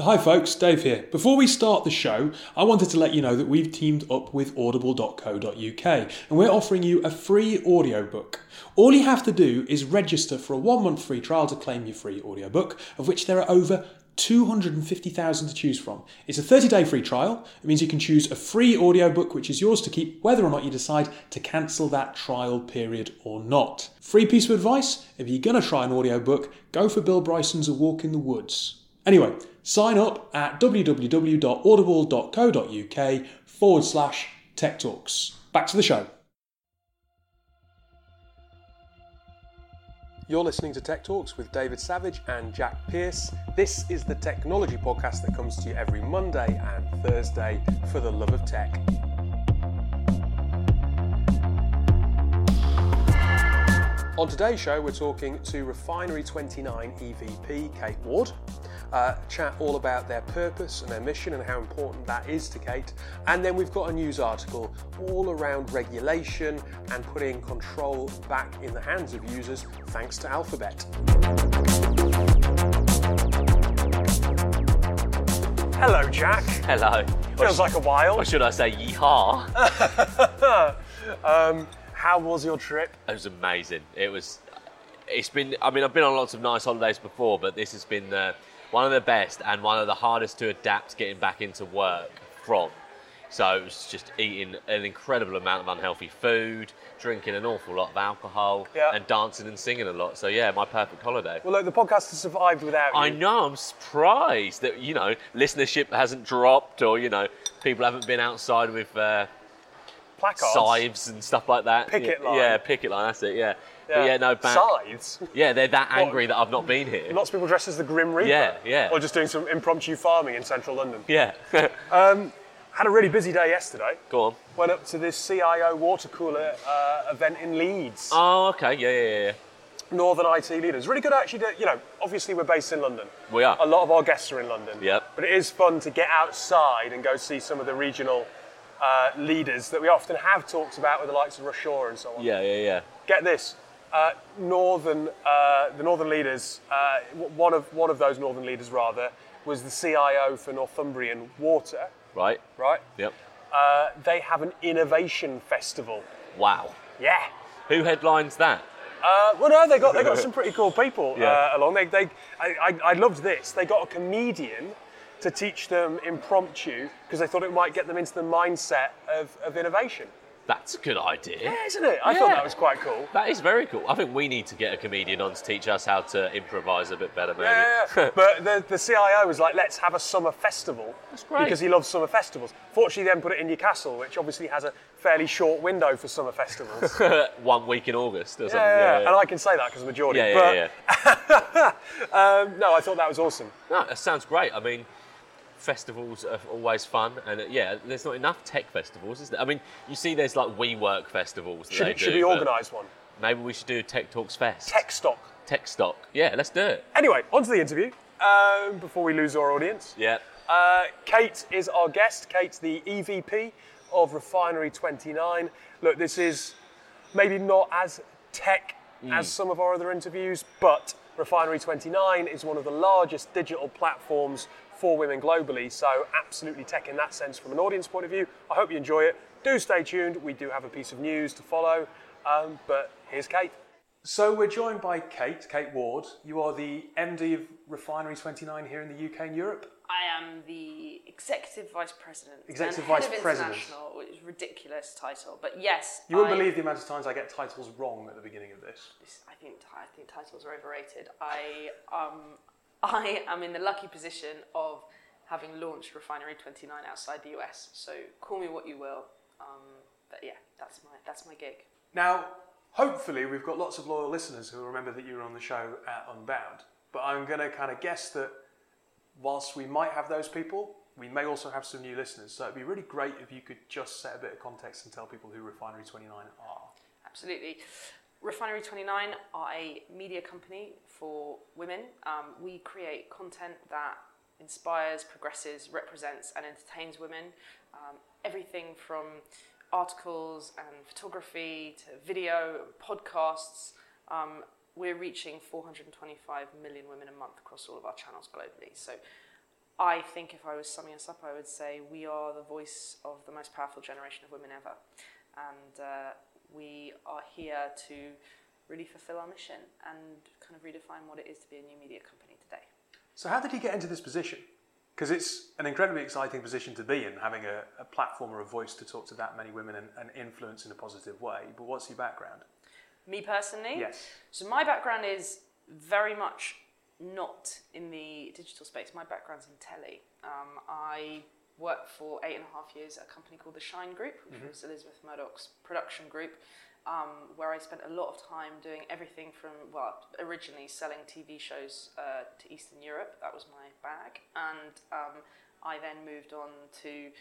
Hi, folks, Dave here. Before we start the show, I wanted to let you know that we've teamed up with audible.co.uk and we're offering you a free audiobook. All you have to do is register for a one month free trial to claim your free audiobook, of which there are over 250,000 to choose from. It's a 30 day free trial. It means you can choose a free audiobook which is yours to keep whether or not you decide to cancel that trial period or not. Free piece of advice if you're going to try an audiobook, go for Bill Bryson's A Walk in the Woods. Anyway, sign up at www.audible.co.uk forward slash tech talks. Back to the show. You're listening to Tech Talks with David Savage and Jack Pierce. This is the technology podcast that comes to you every Monday and Thursday for the love of tech. On today's show, we're talking to Refinery 29 EVP Kate Ward. Uh, chat all about their purpose and their mission and how important that is to Kate. And then we've got a news article all around regulation and putting control back in the hands of users thanks to Alphabet. Hello, Jack. Hello. Feels like a while. Or should I say yeehaw? um, how was your trip? It was amazing. It was. It's been. I mean, I've been on lots of nice holidays before, but this has been uh, one of the best and one of the hardest to adapt getting back into work from. So it was just eating an incredible amount of unhealthy food, drinking an awful lot of alcohol, Yeah. and dancing and singing a lot. So yeah, my perfect holiday. Well, look, the podcast has survived without you. I know. I'm surprised that you know listenership hasn't dropped, or you know people haven't been outside with uh, Placards. scythes and stuff like that. Picket yeah, line. Yeah, picket line. That's it. Yeah. But yeah, no. Back, Scythes. Yeah, they're that angry that I've not been here. Lots of people dressed as the Grim Reaper. Yeah, yeah. Or just doing some impromptu farming in central London. Yeah. Had a really busy day yesterday. Go on. Went up to this CIO water cooler uh, event in Leeds. Oh, okay. Yeah, yeah, yeah. Northern IT leaders. Really good actually. To, you know, obviously we're based in London. We are. A lot of our guests are in London. Yep. But it is fun to get outside and go see some of the regional uh, leaders that we often have talked about with the likes of Rushore and so on. Yeah, yeah, yeah. Get this. Uh, northern, uh, the northern leaders, uh, one of one of those northern leaders rather, was the CIO for Northumbrian Water, Right. right? Yep. Uh, they have an innovation festival. Wow. Yeah. Who headlines that? Uh, well, no, they got they got some pretty cool people Yeah. uh, along. They, they, I, I, I loved this. They got a comedian to teach them impromptu because they thought it might get them into the mindset of, of innovation. That's a good idea. Yeah, isn't it? I thought that was quite cool. That is very cool. I think we need to get a comedian on to teach us how to improvise a bit better, maybe. Yeah, yeah, yeah. but the, the CIO was like, let's have a summer festival. That's great. Because he loves summer festivals. Fortunately, he then put it in Newcastle, which obviously has a fairly short window for summer festivals. One week in August or something. yeah, yeah. And I can say that because I'm a Geordie. yeah, but, yeah, yeah. Um, no, I thought that was awesome. No, that sounds great. I mean, festivals are always fun, and uh, yeah, there's not enough tech festivals, is there? I mean, you see, there's like WeWork festivals. Should, do, we organise one? Maybe we should do Tech Talks Fest. Tech stock. Tech Stock. Yeah, let's do it. Anyway, on to the interview. Um, before we lose our audience, Yeah. uh, Kate is our guest. Kate's the EVP of Refinery 29. Look, this is maybe not as tech as some of our other interviews, but Refinery 29 is one of the largest digital platforms for women globally. So, absolutely tech in that sense from an audience point of view. I hope you enjoy it. Do stay tuned. We do have a piece of news to follow. Um, but here's Kate. So we're joined by Kate, Kate Ward. You are the MD of Refinery 29 here in the UK and Europe. I am the executive vice president. Executive and head vice of president. International, which is a ridiculous title. But yes, You won't I, believe the amount of times I get titles wrong at the beginning of this. I think I think titles are overrated. I um I am in the lucky position of having launched Refinery 29 outside the US. So call me what you will. Um, but yeah, that's my that's my gig. Now, hopefully, we've got lots of loyal listeners who remember that you were on the show at Unbound. But I'm going to kind of guess that whilst we might have those people, we may also have some new listeners. So it'd be really great if you could just set a bit of context and tell people who Refinery 29 are. Absolutely. Refinery 29 are a media company for women. Um, we create content that inspires, progresses, represents, and entertains women. Um, everything from articles and photography to video, podcasts. Um, we're reaching 425 million women a month across all of our channels globally. So I think if I was summing us up, I would say we are the voice of the most powerful generation of women ever. And uh, we are here to really fulfill our mission and kind of redefine what it is to be a new media company today. So, how did you get into this position? Because it's an incredibly exciting position to be in, having a, a platform or a voice to talk to that many women and, and influence in a positive way. But what's your background? Me personally? Yes. So, my background is very much not in the digital space. My background's in telly. Um, I worked for eight and a half years at a company called the Shine Group, which Mhm. was Elizabeth Murdoch's production group, um, where I spent a lot of time doing everything from, well, originally selling TV shows uh, to Eastern Europe. That was my bag. And um, I then moved on to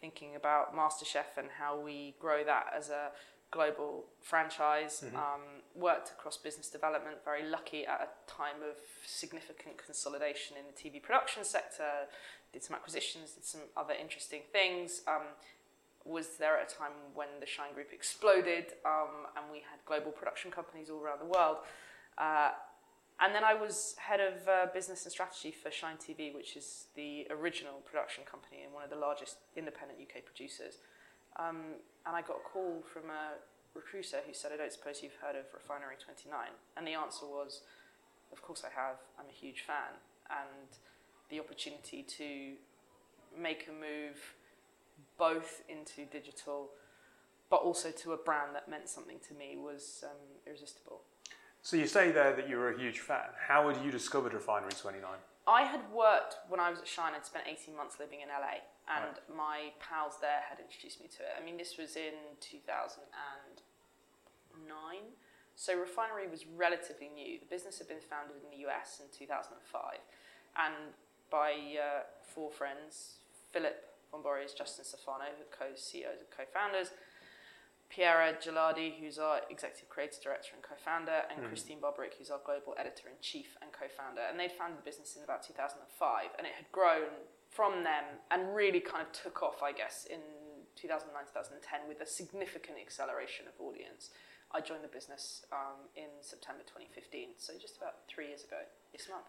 thinking about MasterChef and how we grow that as a global franchise. Mhm. Um, worked across business development, very lucky at a time of significant consolidation in the TV production sector. Did some acquisitions, did some other interesting things. Um, was there at a time when the Shine Group exploded um, and we had global production companies all around the world. Uh, and then I was head of uh, business and strategy for Shine TV, which is the original production company and one of the largest independent UK producers. Um, and I got a call from a recruiter who said, I don't suppose you've heard of Refinery 29. And the answer was, Of course I have. I'm a huge fan. And the opportunity to make a move both into digital but also to a brand that meant something to me was um, irresistible. So, you say there that you were a huge fan. How had you discovered Refinery 29? I had worked when I was at Shine, I'd spent 18 months living in LA, and my pals there had introduced me to it. I mean, this was in 2009, so Refinery was relatively new. The business had been founded in the US in 2005, and by uh, four friends Philip Von Borries, Justin Stefano, the co CEOs and co founders, Piera Gelardi, who's our executive creative director and co-founder, and Mhm. Christene Barberich, who's our global editor in chief and co-founder. And they'd founded the business in about 2005, and it had grown from them and really kind of took off, I guess, in 2009, 2010 with a significant acceleration of audience. I joined the business um, in September 2015, so just about three years ago this month.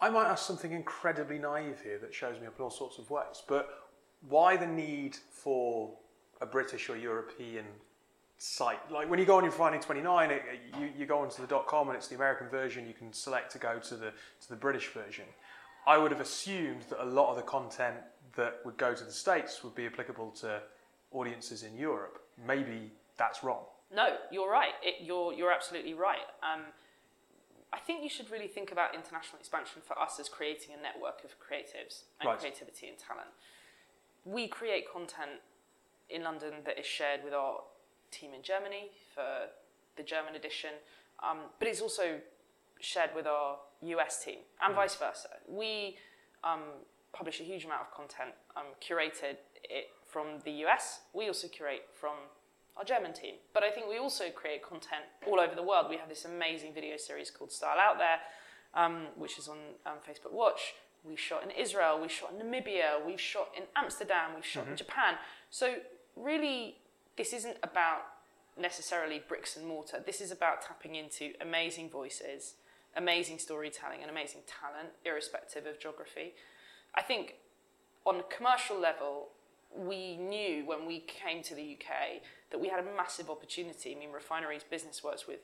I might ask something incredibly naive here that shows me up in all sorts of ways, but why the need for a British or European site? Like when you go on your Refinery 29, it, you, you go onto the .com and it's the American version. You can select to go to the to the British version. I would have assumed that a lot of the content that would go to the States would be applicable to audiences in Europe. Maybe that's wrong. No, you're right. It, you're you're absolutely right. Um, I think you should really think about international expansion for us as creating a network of creatives and Right. creativity and talent. We create content in London that is shared with our team in Germany for the German edition, um, but it's also shared with our US team and vice versa. We um, publish a huge amount of content, um, curated it from the US. We also curate from our German team. But I think we also create content all over the world. We have this amazing video series called Style Out There, um, which is on um, Facebook Watch. We shot in Israel, we shot in Namibia, we've shot in Amsterdam, we've shot in Japan. So, really, this isn't about necessarily bricks and mortar. This is about tapping into amazing voices, amazing storytelling, and amazing talent, irrespective of geography. I think on a commercial level, we knew when we came to the UK that we had a massive opportunity. I mean, Refineries Business works with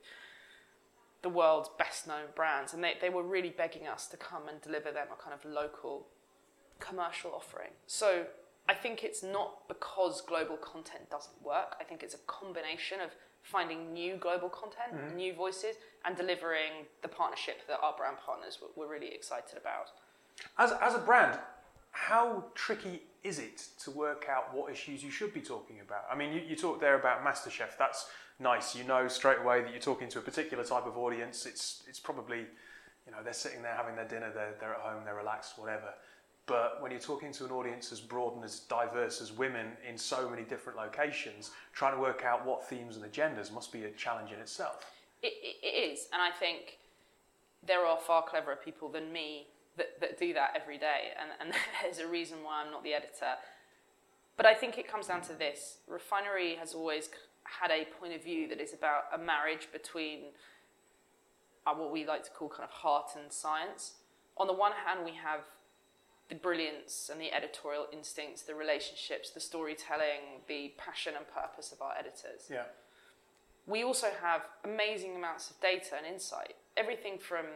the world's best known brands, and they, they were really begging us to come and deliver them a kind of local commercial offering. So I think it's not because global content doesn't work. I think it's a combination of finding new global content, mm-hmm. new voices, and delivering the partnership that our brand partners were, were really excited about. As, as a brand, how tricky is it to work out what issues you should be talking about? I mean, you, you talked there about MasterChef. That's nice. You know straight away that you're talking to a particular type of audience. It's, it's probably, you know, they're sitting there having their dinner, they're, they're at home, they're relaxed, whatever. But when you're talking to an audience as broad and as diverse as women in so many different locations, trying to work out what themes and agendas must be a challenge in itself. It, it, is, and I think there are far cleverer people than me that, that do that every day, and, and there's a reason why I'm not the editor. But I think it comes down to this Refinery has always had a point of view that is about a marriage between uh, what we like to call kind of heart and science. On the one hand, we have the brilliance and the editorial instincts, the relationships, the storytelling, the passion and purpose of our editors. Yeah. We also have amazing amounts of data and insight. Everything from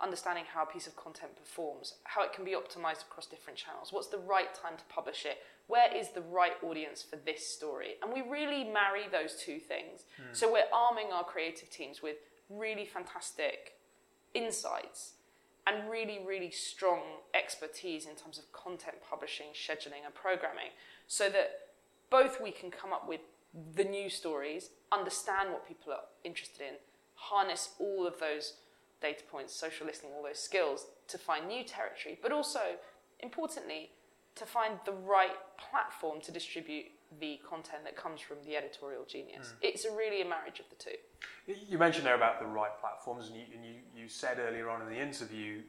understanding how a piece of content performs, how it can be optimized across different channels, what's the right time to publish it, where is the right audience for this story. And we really marry those two things. Hmm. So we're arming our creative teams with really fantastic insights and really, really strong expertise in terms of content publishing, scheduling, and programming, so that both we can come up with the new stories, understand what people are interested in, harness all of those data points, social listening, all those skills to find new territory, but also, importantly, to find the right platform to distribute the content that comes from the editorial genius. It's really a marriage of the two. You mentioned there about the right platforms, and you, and you, you said earlier on in the interview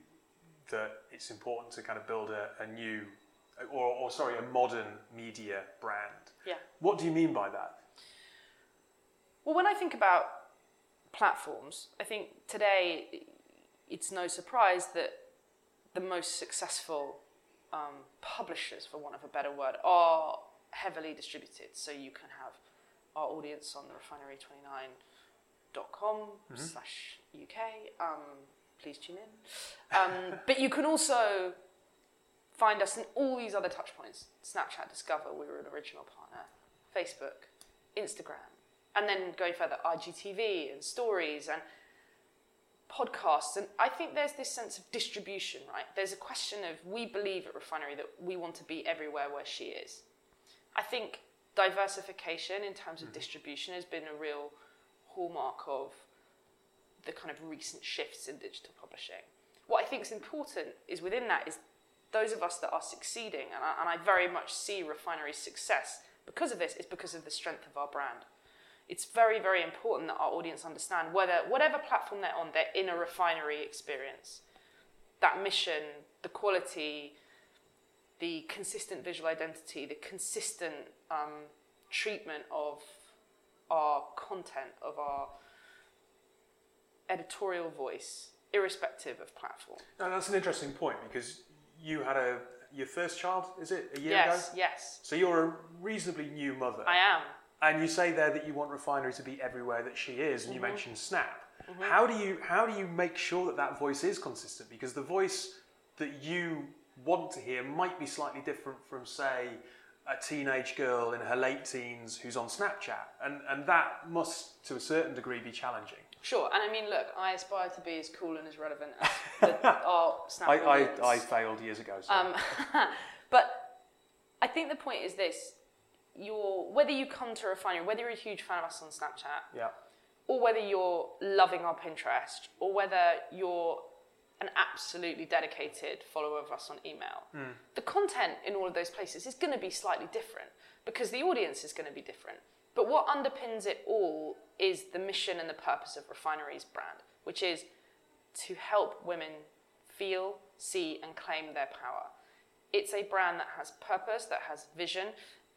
that it's important to kind of build a, a new, or, or sorry, a modern media brand. Yeah. What do you mean by that? Well, when I think about platforms, I think today it's no surprise that the most successful um, publishers, for want of a better word, are heavily distributed. So you can have our audience on the refinery29.com slash UK. Um, please tune in. Um, but you can also find us in all these other touch points Snapchat, Discover, we were an original partner, Facebook, Instagram, and then going further, IGTV and stories and podcasts. And I think there's this sense of distribution, right? There's a question of we believe at Refinery that we want to be everywhere where she is. I think diversification in terms of mm. distribution has been a real hallmark of the kind of recent shifts in digital publishing. What I think is important is within that is those of us that are succeeding, and I, and I very much see Refinery's success because of this, is because of the strength of our brand. It's very, very important that our audience understand whether whatever platform they're on, they're in a refinery experience. That mission, the quality, the consistent visual identity, the consistent um, treatment of our content, of our editorial voice, irrespective of platform. Now, that's an interesting point because you had a your first child, is it a year yes, ago? yes, Yes. So you're a reasonably new mother, I am. and you say there that you want Refinery to be everywhere that she is, and you Mm-hmm. mentioned Snap. How do you how do you make sure that that voice is consistent? Because the voice that you want to hear might be slightly different from, say, a teenage girl in her late teens who's on Snapchat, and and that must, to a certain degree, be challenging. Sure, and I mean, look, I aspire to be as cool and as relevant as the, our Snap I, audience. I, I failed years ago. So. Um, but I think the point is this: you're whether you come to Refinery, whether you're a huge fan of us on Snapchat, yeah. or whether you're loving our Pinterest, or whether you're an absolutely dedicated follower of us on email, the content in all of those places is going to be slightly different because the audience is going to be different. But what underpins it all is the mission and the purpose of Refinery's brand, which is to help women feel, see, and claim their power. It's a brand that has purpose, that has vision,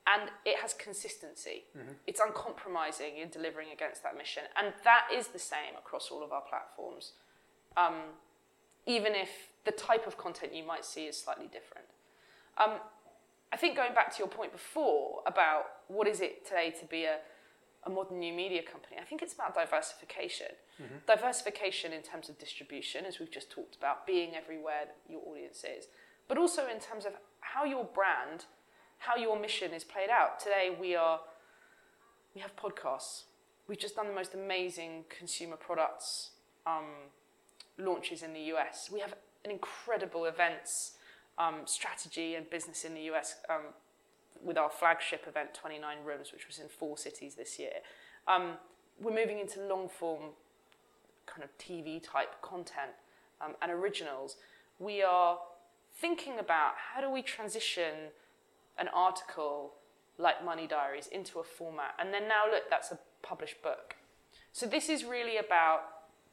and it has consistency. It's uncompromising in delivering against that mission. And that is the same across all of our platforms, um, even if the type of content you might see is slightly different. Um, I think going back to your point before about what is it today to be a, a modern new media company, I think it's about diversification. Diversification in terms of distribution, as we've just talked about, being everywhere your audience is, but also in terms of how your brand, how your mission is played out. Today we are, we have podcasts. We've just done the most amazing consumer products um, launches in the US. We have an incredible events um, strategy and business in the US um, with our flagship event, 29 Rooms, which was in four cities this year. Um, we're moving into long form kind of TV type content um, and originals. We are thinking about how do we transition an article like Money Diaries into a format, and then now look, that's a published book. So this is really about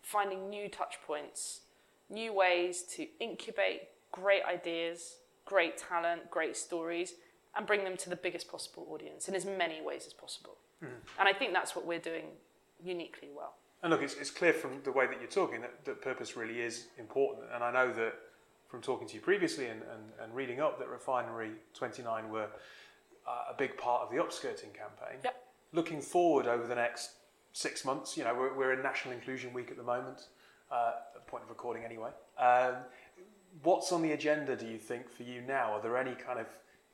finding new touch points, new ways to incubate great ideas, great talent, great stories, and bring them to the biggest possible audience in as many ways as possible. And I think that's what we're doing uniquely well. And look, it's, it's clear from the way that you're talking that, that purpose really is important. And I know that from talking to you previously and, and, and reading up that Refinery 29 were uh, a big part of the upskirting campaign. Yep. Looking forward over the next six months, you know, we're, we're in National Inclusion Week at the moment, uh, at the point of recording anyway. Um, what's on the agenda, do you think, for you now? Are there any kind of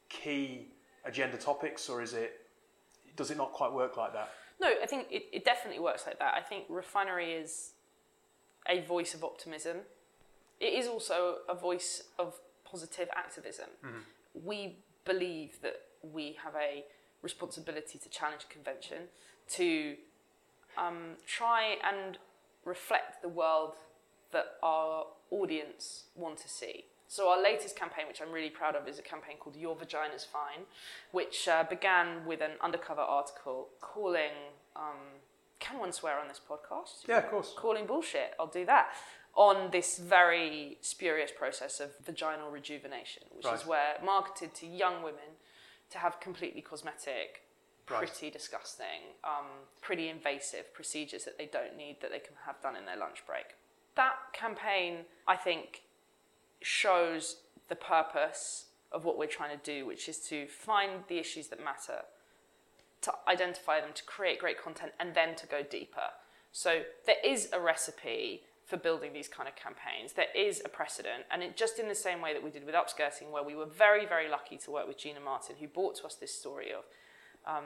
key agenda topics, or is it does it not quite work like that? No, I think it, it definitely works like that. I think Refinery is a voice of optimism. It is also a voice of positive activism. We believe that we have a responsibility to challenge convention, to um, try and reflect the world that our audience want to see. So our latest campaign, which I'm really proud of, is a campaign called Your Vagina's Fine, which uh, began with an undercover article calling, um, can one swear on this podcast? Yeah, of course. Calling bullshit, I'll do that. On this very spurious process of vaginal rejuvenation, which Right. is where marketed to young women to have completely cosmetic, Pretty disgusting, um, pretty invasive procedures that they don't need that they can have done in their lunch break. That campaign, I think, shows the purpose of what we're trying to do, which is to find the issues that matter, to identify them, to create great content, and then to go deeper. So there is a recipe for building these kind of campaigns. There is a precedent, and it, just in the same way that we did with upskirting, where we were very, very lucky to work with Gina Martin, who brought to us this story of um,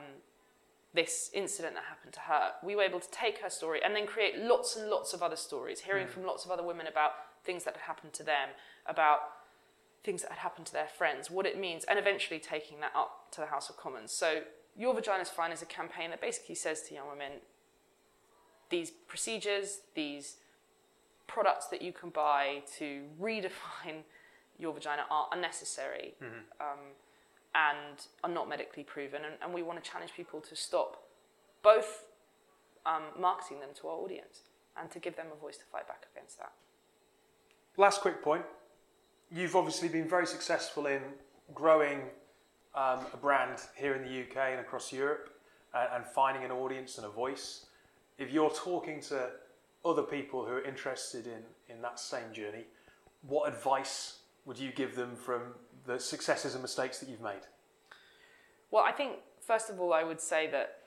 this incident that happened to her. We were able to take her story and then create lots and lots of other stories, hearing from lots of other women about things that had happened to them, about things that had happened to their friends, what it means, and eventually taking that up to the House of Commons. So, Your Vagina's Fine is a campaign that basically says to young women these procedures, these products that you can buy to redefine your vagina are unnecessary um, and are not medically proven. And, and we want to challenge people to stop both um, marketing them to our audience and to give them a voice to fight back against that. Last quick point. You've obviously been very successful in growing um, a brand here in the UK and across Europe and, and finding an audience and a voice. If you're talking to other people who are interested in, in that same journey, what advice would you give them from the successes and mistakes that you've made? Well, I think, first of all, I would say that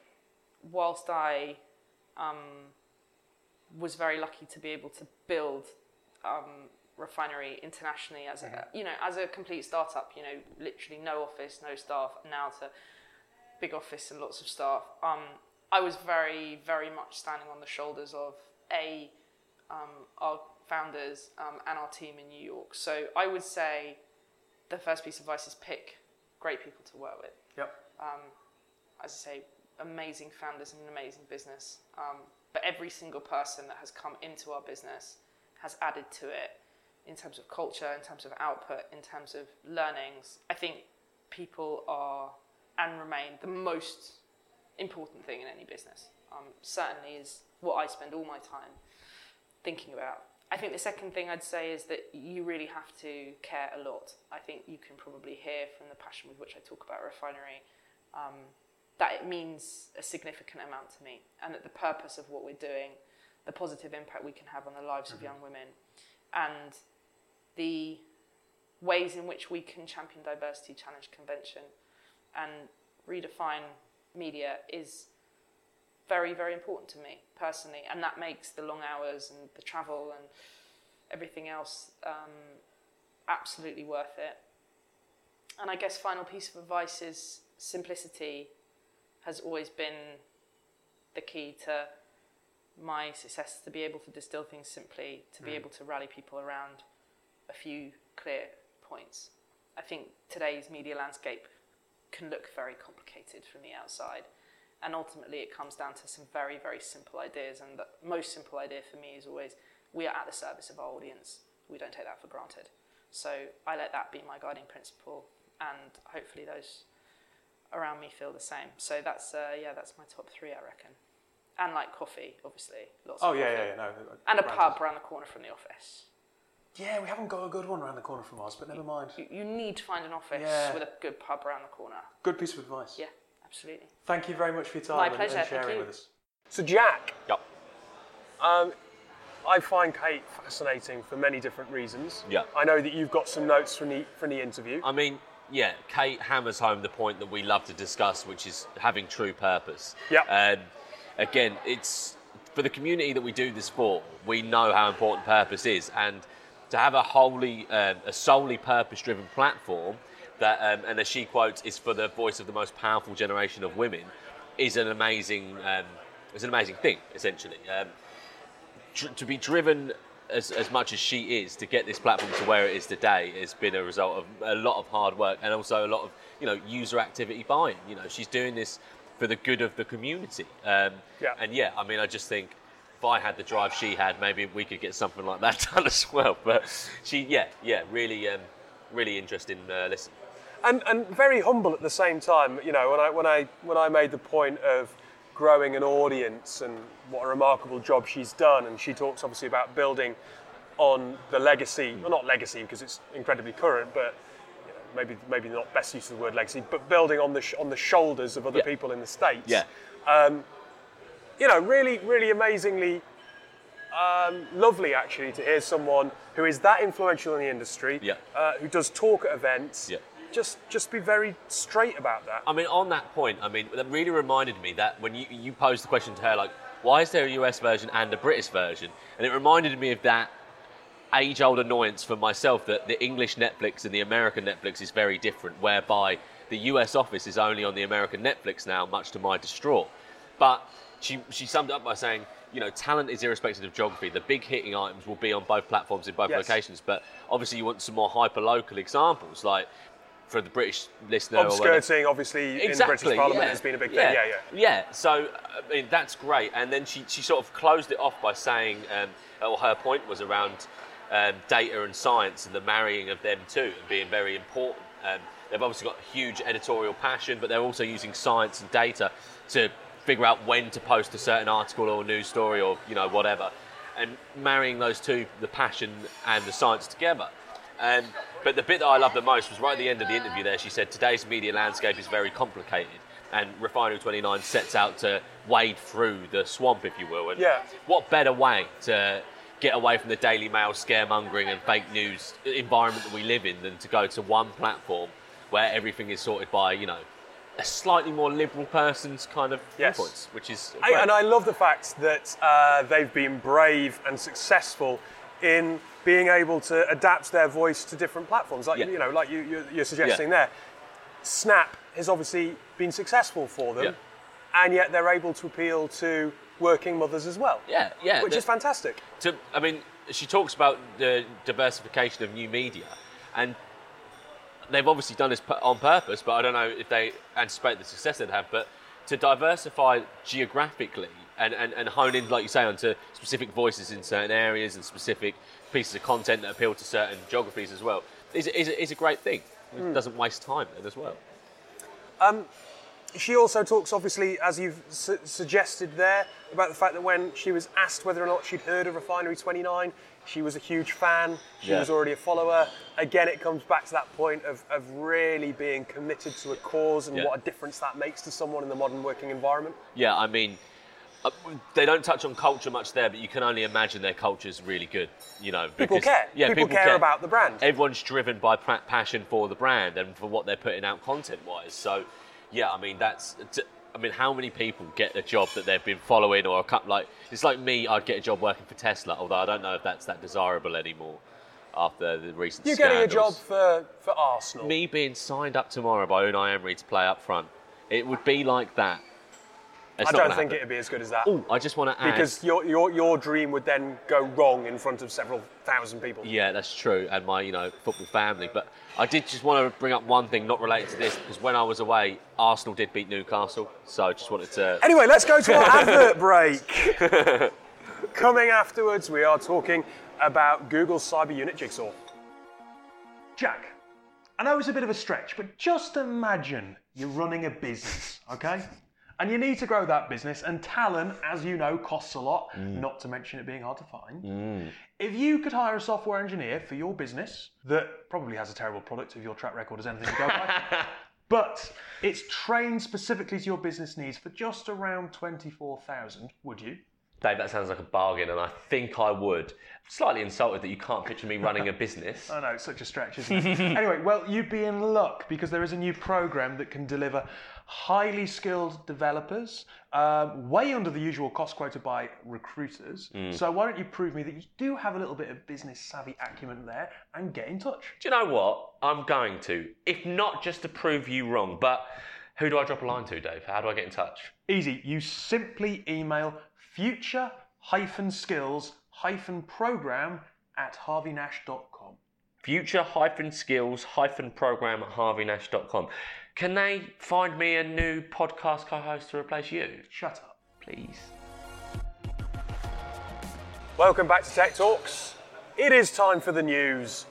whilst I um, was very lucky to be able to build um, Refinery internationally as a, you know, as a complete startup, you know, literally no office, no staff, now to big office and lots of staff. Um, I was very, very much standing on the shoulders of a um, our founders um, and our team in New York. So I would say the first piece of advice is pick great people to work with. Yep. Um, as I say, amazing founders and an amazing business. Um, but every single person that has come into our business has added to it in terms of culture, in terms of output, in terms of learnings. I think people are and remain the most important thing in any business. Um, certainly is what I spend all my time thinking about. I think the second thing I'd say is that you really have to care a lot. I think you can probably hear from the passion with which I talk about refinery um, that it means a significant amount to me, and that the purpose of what we're doing, the positive impact we can have on the lives of young women, and the ways in which we can champion diversity, challenge convention, and redefine media is very, very important to me personally, and that makes the long hours and the travel and everything else um, absolutely worth it. And I guess final piece of advice is simplicity has always been the key to my success to be able to distill things simply, to be able to rally people around a few clear points. I think today's media landscape can look very complicated from the outside, and ultimately it comes down to some very, very simple ideas. And the most simple idea for me is always we are at the service of our audience. We don't take that for granted. So I let that be my guiding principle, and hopefully those around me feel the same. So that's uh, yeah, that's my top three, I reckon. And like coffee, obviously, lots. Oh of yeah, coffee. yeah, yeah, no. And a pub around the corner from the office. Yeah, we haven't got a good one around the corner from us, but never mind. You, you need to find an office Yeah. with a good pub around the corner. Good piece of advice. Yeah, absolutely. Thank you very much for your time My and- pleasure, and thank sharing you. with us. So, Jack, Yep. um, I find Kate fascinating for many different reasons. Yeah. I know that you've got some notes from the from the interview. I mean, yeah, Kate hammers home the point that we love to discuss, which is having true purpose. Yeah. And again, it's for the community that we do this for. We know how important purpose is, and to have a wholly, um, a solely purpose-driven platform that, um, and as she quotes, is for the voice of the most powerful generation of women, is an amazing, um, is an amazing thing. Essentially, um, dr- to be driven as, as much as she is to get this platform to where it is today has been a result of a lot of hard work and also a lot of you know user activity buying. You know, she's doing this for the good of the community. Um, Yeah. And yeah, I mean, I just think if I had the drive she had, maybe we could get something like that done as well. But she, yeah, yeah, really, um, really interesting uh, listen. And and very humble at the same time. You know, when I when I when I made the point of growing an audience and what a remarkable job she's done, and she talks obviously about building on the legacy, well, not legacy because it's incredibly current, but you know, maybe maybe not best use of the word legacy, but building on the sh- on the shoulders of other Yeah. people in the states. Yeah. Um, you know, really, really amazingly um, lovely actually to hear someone who is that influential in the industry, Yeah. uh, who does talk at events, Yeah. Just just be very straight about that. I mean, on that point, I mean, that really reminded me that when you, you posed the question to her, like, why is there a US version and a British version? And it reminded me of that age old annoyance for myself that the English Netflix and the American Netflix is very different, whereby the US office is only on the American Netflix now, much to my distraught. But she, she summed up by saying, you know, talent is irrespective of geography. The big hitting items will be on both platforms in both Yes. locations, but obviously you want some more hyper local examples, like for the British listener. Upskirting, obviously, in the British Parliament has been a big thing. Yeah, yeah. Yeah, so I mean that's great. And then she, she sort of closed it off by saying, um, or her point was around um, data and science and the marrying of them too, and being very important. Um, they've obviously got a huge editorial passion, but they're also using science and data to figure out when to post a certain article or news story or you know whatever, and marrying those two, the passion and the science together. Um, but the bit that I loved the most was right at the end of the interview there, she said, Today's media landscape is very complicated. And Refinery 29 sets out to wade through the swamp, if you will. And Yeah. what better way to get away from the Daily Mail scaremongering and fake news environment that we live in than to go to one platform where everything is sorted by, you know, a slightly more liberal person's kind of Yes. viewpoints, which is I, great. and I love the fact that uh, they've been brave and successful in being able to adapt their voice to different platforms, like Yeah. you know, like you, you're, you're suggesting there. Snap has obviously been successful for them, Yeah. and yet they're able to appeal to working mothers as well. yeah, yeah. which the- is fantastic. to, I mean, she talks about the diversification of new media, and they've obviously done this on purpose, but I don't know if they anticipate the success they'd have. But to diversify geographically and, and, and hone in, like you say, onto specific voices in certain areas and specific pieces of content that appeal to certain geographies as well is, is, is a great thing. It hmm. doesn't waste time then as well. Um, she also talks, obviously, as you've su- suggested there, about the fact that when she was asked whether or not she'd heard of Refinery 29, she was a huge fan. She Yeah. was already a follower. Again, it comes back to that point of, of really being committed to a cause and Yeah. what a difference that makes to someone in the modern working environment. Yeah, I mean, uh, they don't touch on culture much there, but you can only imagine their culture is really good. You know, People care. Yeah, people, care, about the brand. everyone's driven by passion for the brand and for what they're putting out content wise. So, yeah, I mean, that's. I mean, how many people get a job that they've been following or a couple like it's like me. I'd get a job working for Tesla, although I don't know if that's that desirable anymore after the recent. You're getting a job for, for Arsenal. Me being signed up tomorrow by Unai Emery to play up front, it would be like that. It's I don't think happen. it'd be as good as that. Oh, I just want to add because your, your, your dream would then go wrong in front of several thousand people. Yeah, that's true, and my you know football family. But I did just want to bring up one thing, not related to this, because when I was away, Arsenal did beat Newcastle, so I just wanted to. Anyway, let's go to our advert break. Coming afterwards, we are talking about Google's Cyber Unit Jigsaw. Jack, I know it's a bit of a stretch, but just imagine you're running a business, okay? And you need to grow that business, and talent, as you know, costs a lot, mm. not to mention it being hard to find. Mm. If you could hire a software engineer for your business that probably has a terrible product if your track record is anything to go by, but it's trained specifically to your business needs for just around 24,000, would you? Dave, that sounds like a bargain, and I think I would. Slightly insulted that you can't picture me running a business. I know, it's such a stretch, isn't it? anyway, well, you'd be in luck because there is a new program that can deliver highly skilled developers um, way under the usual cost quoted by recruiters. So why don't you prove me that you do have a little bit of business savvy acumen there and get in touch? Do you know what? I'm going to. If not just to prove you wrong, but who do I drop a line to, Dave? How do I get in touch? Easy. You simply email future hyphen skills hyphen program at harveynash.com. future hyphen skills hyphen program at harveynash.com. Can they find me a new podcast co host to replace you? Shut up. Please. Welcome back to Tech Talks. It is time for the news.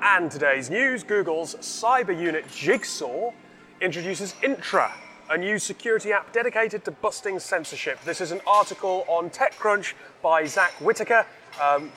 And today's news Google's cyber unit Jigsaw introduces Intra, a new security app dedicated to busting censorship. This is an article on TechCrunch by Zack Whittaker. Um,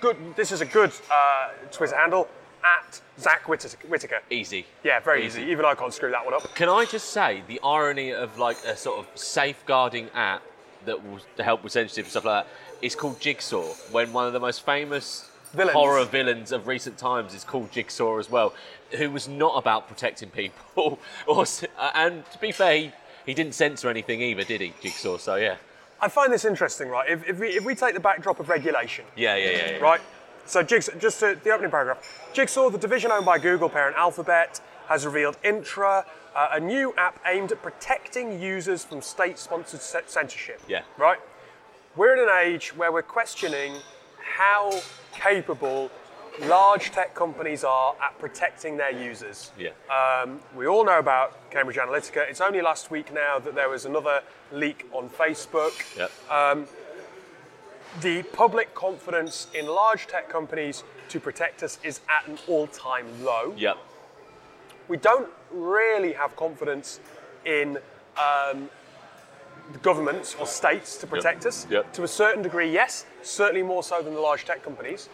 good, this is a good uh, Twitter handle at Zack Whittaker. Easy. Yeah, very Easy. easy. Even I can't screw that one up. Can I just say the irony of like a sort of safeguarding app that will help with censorship and stuff like that is called Jigsaw, when one of the most famous Villains. horror villains of recent times is called Jigsaw as well, who was not about protecting people. or, uh, and to be fair, he, he didn't censor anything either, did he, Jigsaw? So yeah. I find this interesting, right? If, if, we, if we take the backdrop of regulation, Yeah, yeah, yeah. yeah. right? So Jigsaw, just to, the opening paragraph. Jigsaw, the division owned by Google parent Alphabet, has revealed Intra, uh, a new app aimed at protecting users from state-sponsored censorship. Yeah. Right. We're in an age where we're questioning how capable large tech companies are at protecting their users. Yeah. Um, we all know about Cambridge Analytica. It's only last week now that there was another leak on Facebook Yep. the public confidence in large tech companies to protect us is at an all-time low. yep. We don't really have confidence in um, governments or states to protect us. Yep. To a certain degree, yes, certainly more so than the large tech companies.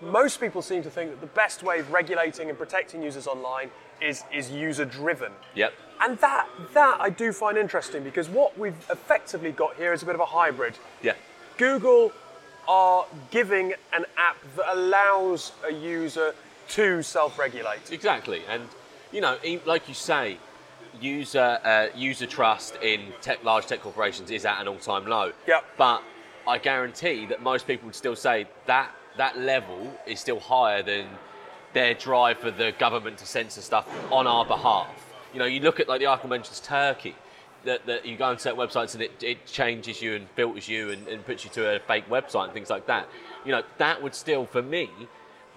Most people seem to think that the best way of regulating and protecting users online is, is user-driven. Yep. And that, that I do find interesting because what we've effectively got here is a bit of a hybrid. Yeah. Google are giving an app that allows a user to self-regulate. Exactly, and you know, like you say, user uh, user trust in tech, large tech corporations is at an all-time low. Yep. But I guarantee that most people would still say that that level is still higher than their drive for the government to censor stuff on our behalf. You know, you look at like the article mentions Turkey. That, that you go on certain websites and it, it changes you and filters you and, and puts you to a fake website and things like that. You know, that would still, for me,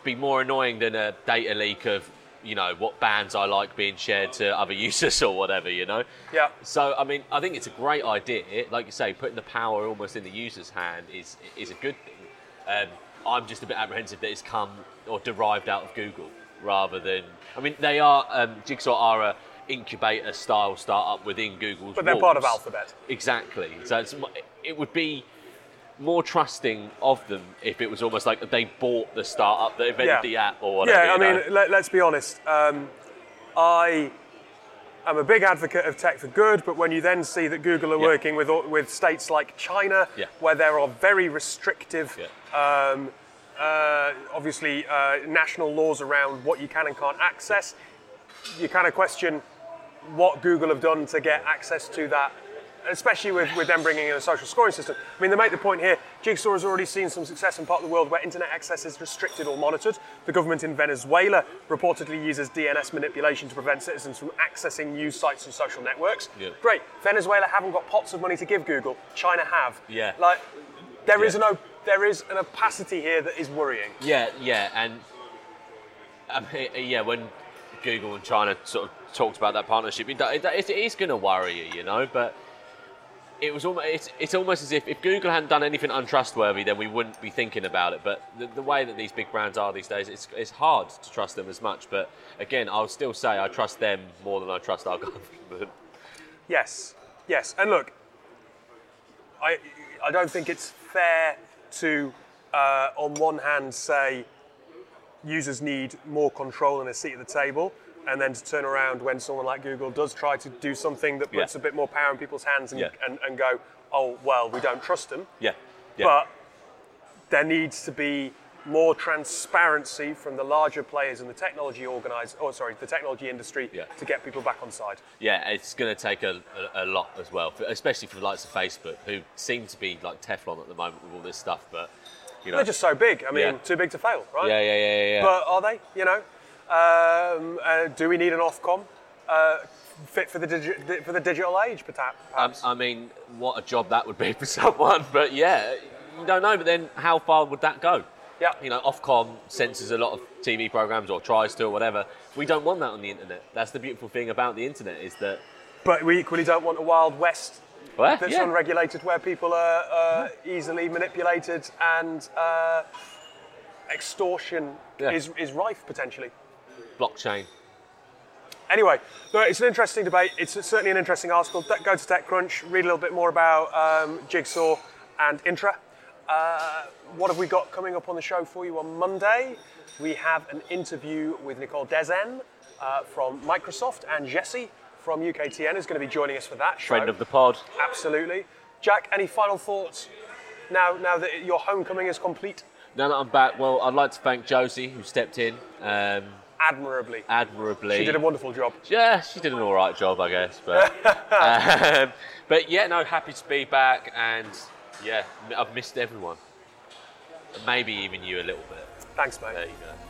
be more annoying than a data leak of you know what bands I like being shared to other users or whatever you know. Yeah. So I mean I think it's a great idea. Like you say, putting the power almost in the user's hand is is a good thing. Um, I'm just a bit apprehensive that it's come or derived out of Google rather than. I mean they are um, Jigsaw are a incubator style startup within Google's. But they're part of. Alphabet. Exactly. So it's, it would be more trusting of them if it was almost like they bought the startup that invented Yeah. the app or whatever. Yeah, I know? mean, let, let's be honest. Um, I am a big advocate of tech for good, but when you then see that Google are Yeah. working with with states like China, Yeah. where there are very restrictive, um, uh, obviously, uh, national laws around what you can and can't access, you kind of question what Google have done to get access to that. Especially with, with them bringing in a social scoring system. I mean, they make the point here Jigsaw has already seen some success in part of the world where internet access is restricted or monitored. The government in Venezuela reportedly uses DNS manipulation to prevent citizens from accessing news sites and social networks. Yeah. Great. Venezuela haven't got pots of money to give Google. China have. Yeah. Like, there is Yeah. an op- there is an opacity here that is worrying. Yeah, yeah, and um, yeah, when Google and China sort of talked about that partnership, it, it, it is going to worry you, you know. But it was almost it's, it's almost as if if Google hadn't done anything untrustworthy, then we wouldn't be thinking about it. But the, the way that these big brands are these days, it's, it's hard to trust them as much. But again, I'll still say I trust them more than I trust our government. Yes, yes. And look, I, I don't think it's fair to, uh, on one hand, say users need more control and a seat at the table, and then to turn around when someone like Google does try to do something that puts Yeah. a bit more power in people's hands and, Yeah. and, and go, oh, well, we don't trust them. Yeah. yeah. But there needs to be more transparency from the larger players in the technology organize, oh sorry, the technology industry Yeah. to get people back on side. Yeah, it's going to take a, a, a lot as well, especially for the likes of Facebook, who seem to be like Teflon at the moment with all this stuff. But you know, They're just so big. I mean, Yeah. too big to fail, right? yeah, yeah, yeah, yeah. yeah. But are they? You know, um, uh, do we need an Ofcom uh, fit for the digi- for the digital age? Perhaps. Um, I mean, what a job that would be for someone. But yeah, you don't know. But then, how far would that go? Yeah. You know, Ofcom censors a lot of TV programs or tries to or whatever. We don't want that on the internet. That's the beautiful thing about the internet is that. but we equally don't want a wild west Well, that's yeah. unregulated where people are uh, easily manipulated and uh, extortion Yeah. is, is rife potentially. Blockchain. Anyway, no, it's an interesting debate. It's certainly an interesting article. Go to TechCrunch, read a little bit more about um, Jigsaw and Intra. Uh, what have we got coming up on the show for you on Monday? We have an interview with Nicole Dezen uh, from Microsoft and Jesse from UKTN is going to be joining us for that show. Friend of the pod. Absolutely. Jack, any final thoughts now, now that your homecoming is complete? Now that I'm back, well, I'd like to thank Josie who stepped in um, Admirably. admirably. She did a wonderful job. Yeah, she did an all right job, I guess. But, um, but yeah, no, happy to be back, and yeah, I've missed everyone. Maybe even you a little bit. Thanks, mate. There you go.